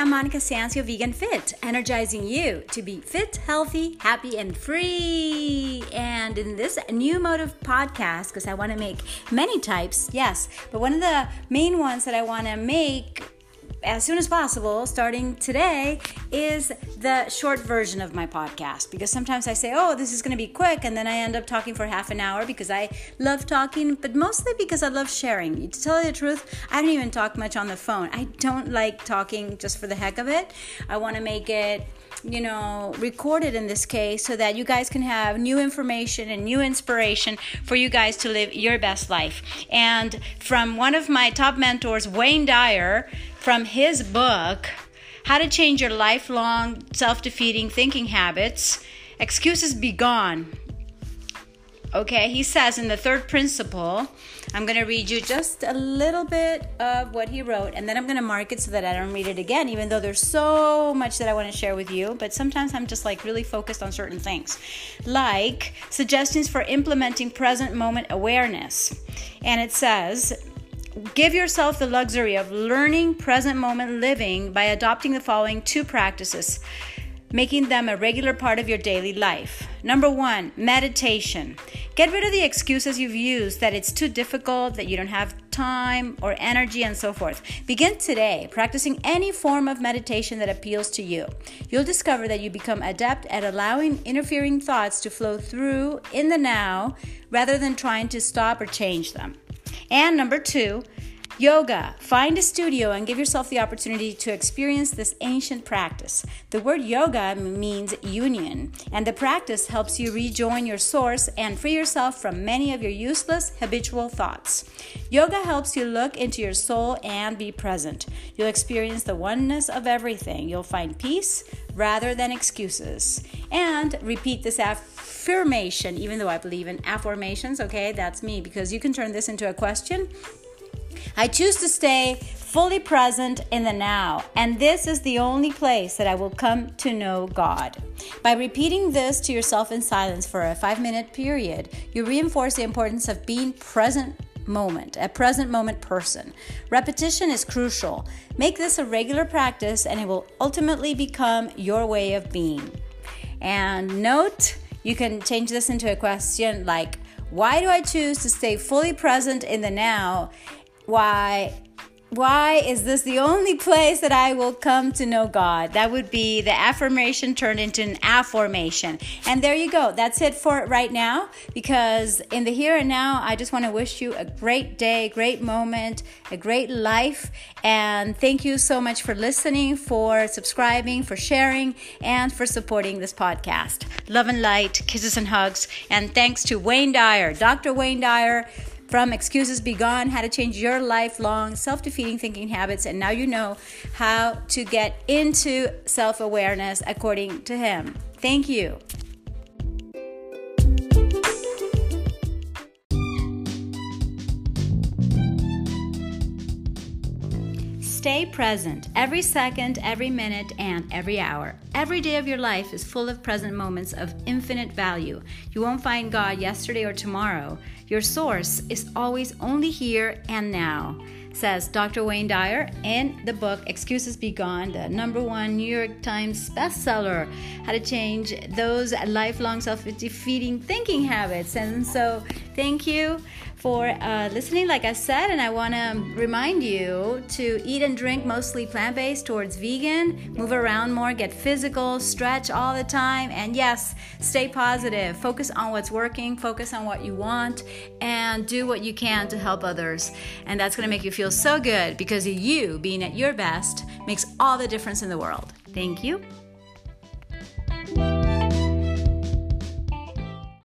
I'm Monica Sancio, Vegan Fit, energizing you to be fit, healthy, happy, and free. And in this new mode of podcast, because I want to make many types, yes, but one of the main ones that I want to make as soon as possible, starting today, is the short version of my podcast. Because sometimes I say, oh, this is going to be quick, and then I end up talking for half an hour because I love talking, but mostly because I love sharing. To tell you the truth, I don't even talk much on the phone. I don't like talking just for the heck of it. I want to make it you know, recorded in this case so that you guys can have new information and new inspiration for you guys to live your best life. And from one of my top mentors, Wayne Dyer, from his book, How to Change Your Lifelong Self Defeating Thinking Habits, Excuses Be Gone. Okay, he says in the third principle, I'm going to read you just a little bit of what he wrote, and then I'm going to mark it so that I don't read it again, even though there's so much that I want to share with you. But sometimes I'm just like really focused on certain things, like suggestions for implementing present moment awareness. And it says, Give yourself the luxury of learning present moment living by adopting the following two practices making them a regular part of your daily life. Number one, meditation. Get rid of the excuses you've used that it's too difficult, that you don't have time or energy, and so forth. Begin today practicing any form of meditation that appeals to you. You'll discover that you become adept at allowing interfering thoughts to flow through in the now rather than trying to stop or change them. And number two, Yoga. Find a studio and give yourself the opportunity to experience this ancient practice. The word yoga means union, and the practice helps you rejoin your source and free yourself from many of your useless habitual thoughts. Yoga helps you look into your soul and be present. You'll experience the oneness of everything. You'll find peace rather than excuses. And repeat this affirmation, even though I believe in affirmations, okay? That's me because you can turn this into a question I choose to stay fully present in the now, and this is the only place that I will come to know God. By repeating this to yourself in silence for a five minute period, you reinforce the importance of being present moment, a present moment person. Repetition is crucial. Make this a regular practice, and it will ultimately become your way of being. And note, you can change this into a question like, why do I choose to stay fully present in the now? Why why is this the only place that I will come to know God? That would be the affirmation turned into an affirmation. And there you go. That's it for it right now. Because in the here and now, I just want to wish you a great day, great moment, a great life. And thank you so much for listening, for subscribing, for sharing, and for supporting this podcast. Love and light, kisses and hugs. And thanks to Wayne Dyer, Dr. Wayne Dyer from Excuses Be Gone, how to change your lifelong self defeating thinking habits. And now you know how to get into self awareness according to him. Thank you. Stay present every second, every minute, and every hour. Every day of your life is full of present moments of infinite value. You won't find God yesterday or tomorrow. Your source is always only here and now says Dr. Wayne Dyer in the book Excuses Be Gone, the number one New York Times bestseller, How to Change Those Lifelong Self Defeating Thinking Habits. And so, thank you for uh, listening, like I said, and I want to remind you to eat and drink mostly plant based towards vegan, move around more, get physical, stretch all the time, and yes, stay positive. Focus on what's working, focus on what you want, and do what you can to help others. And that's going to make you feel so good because you being at your best makes all the difference in the world. Thank you.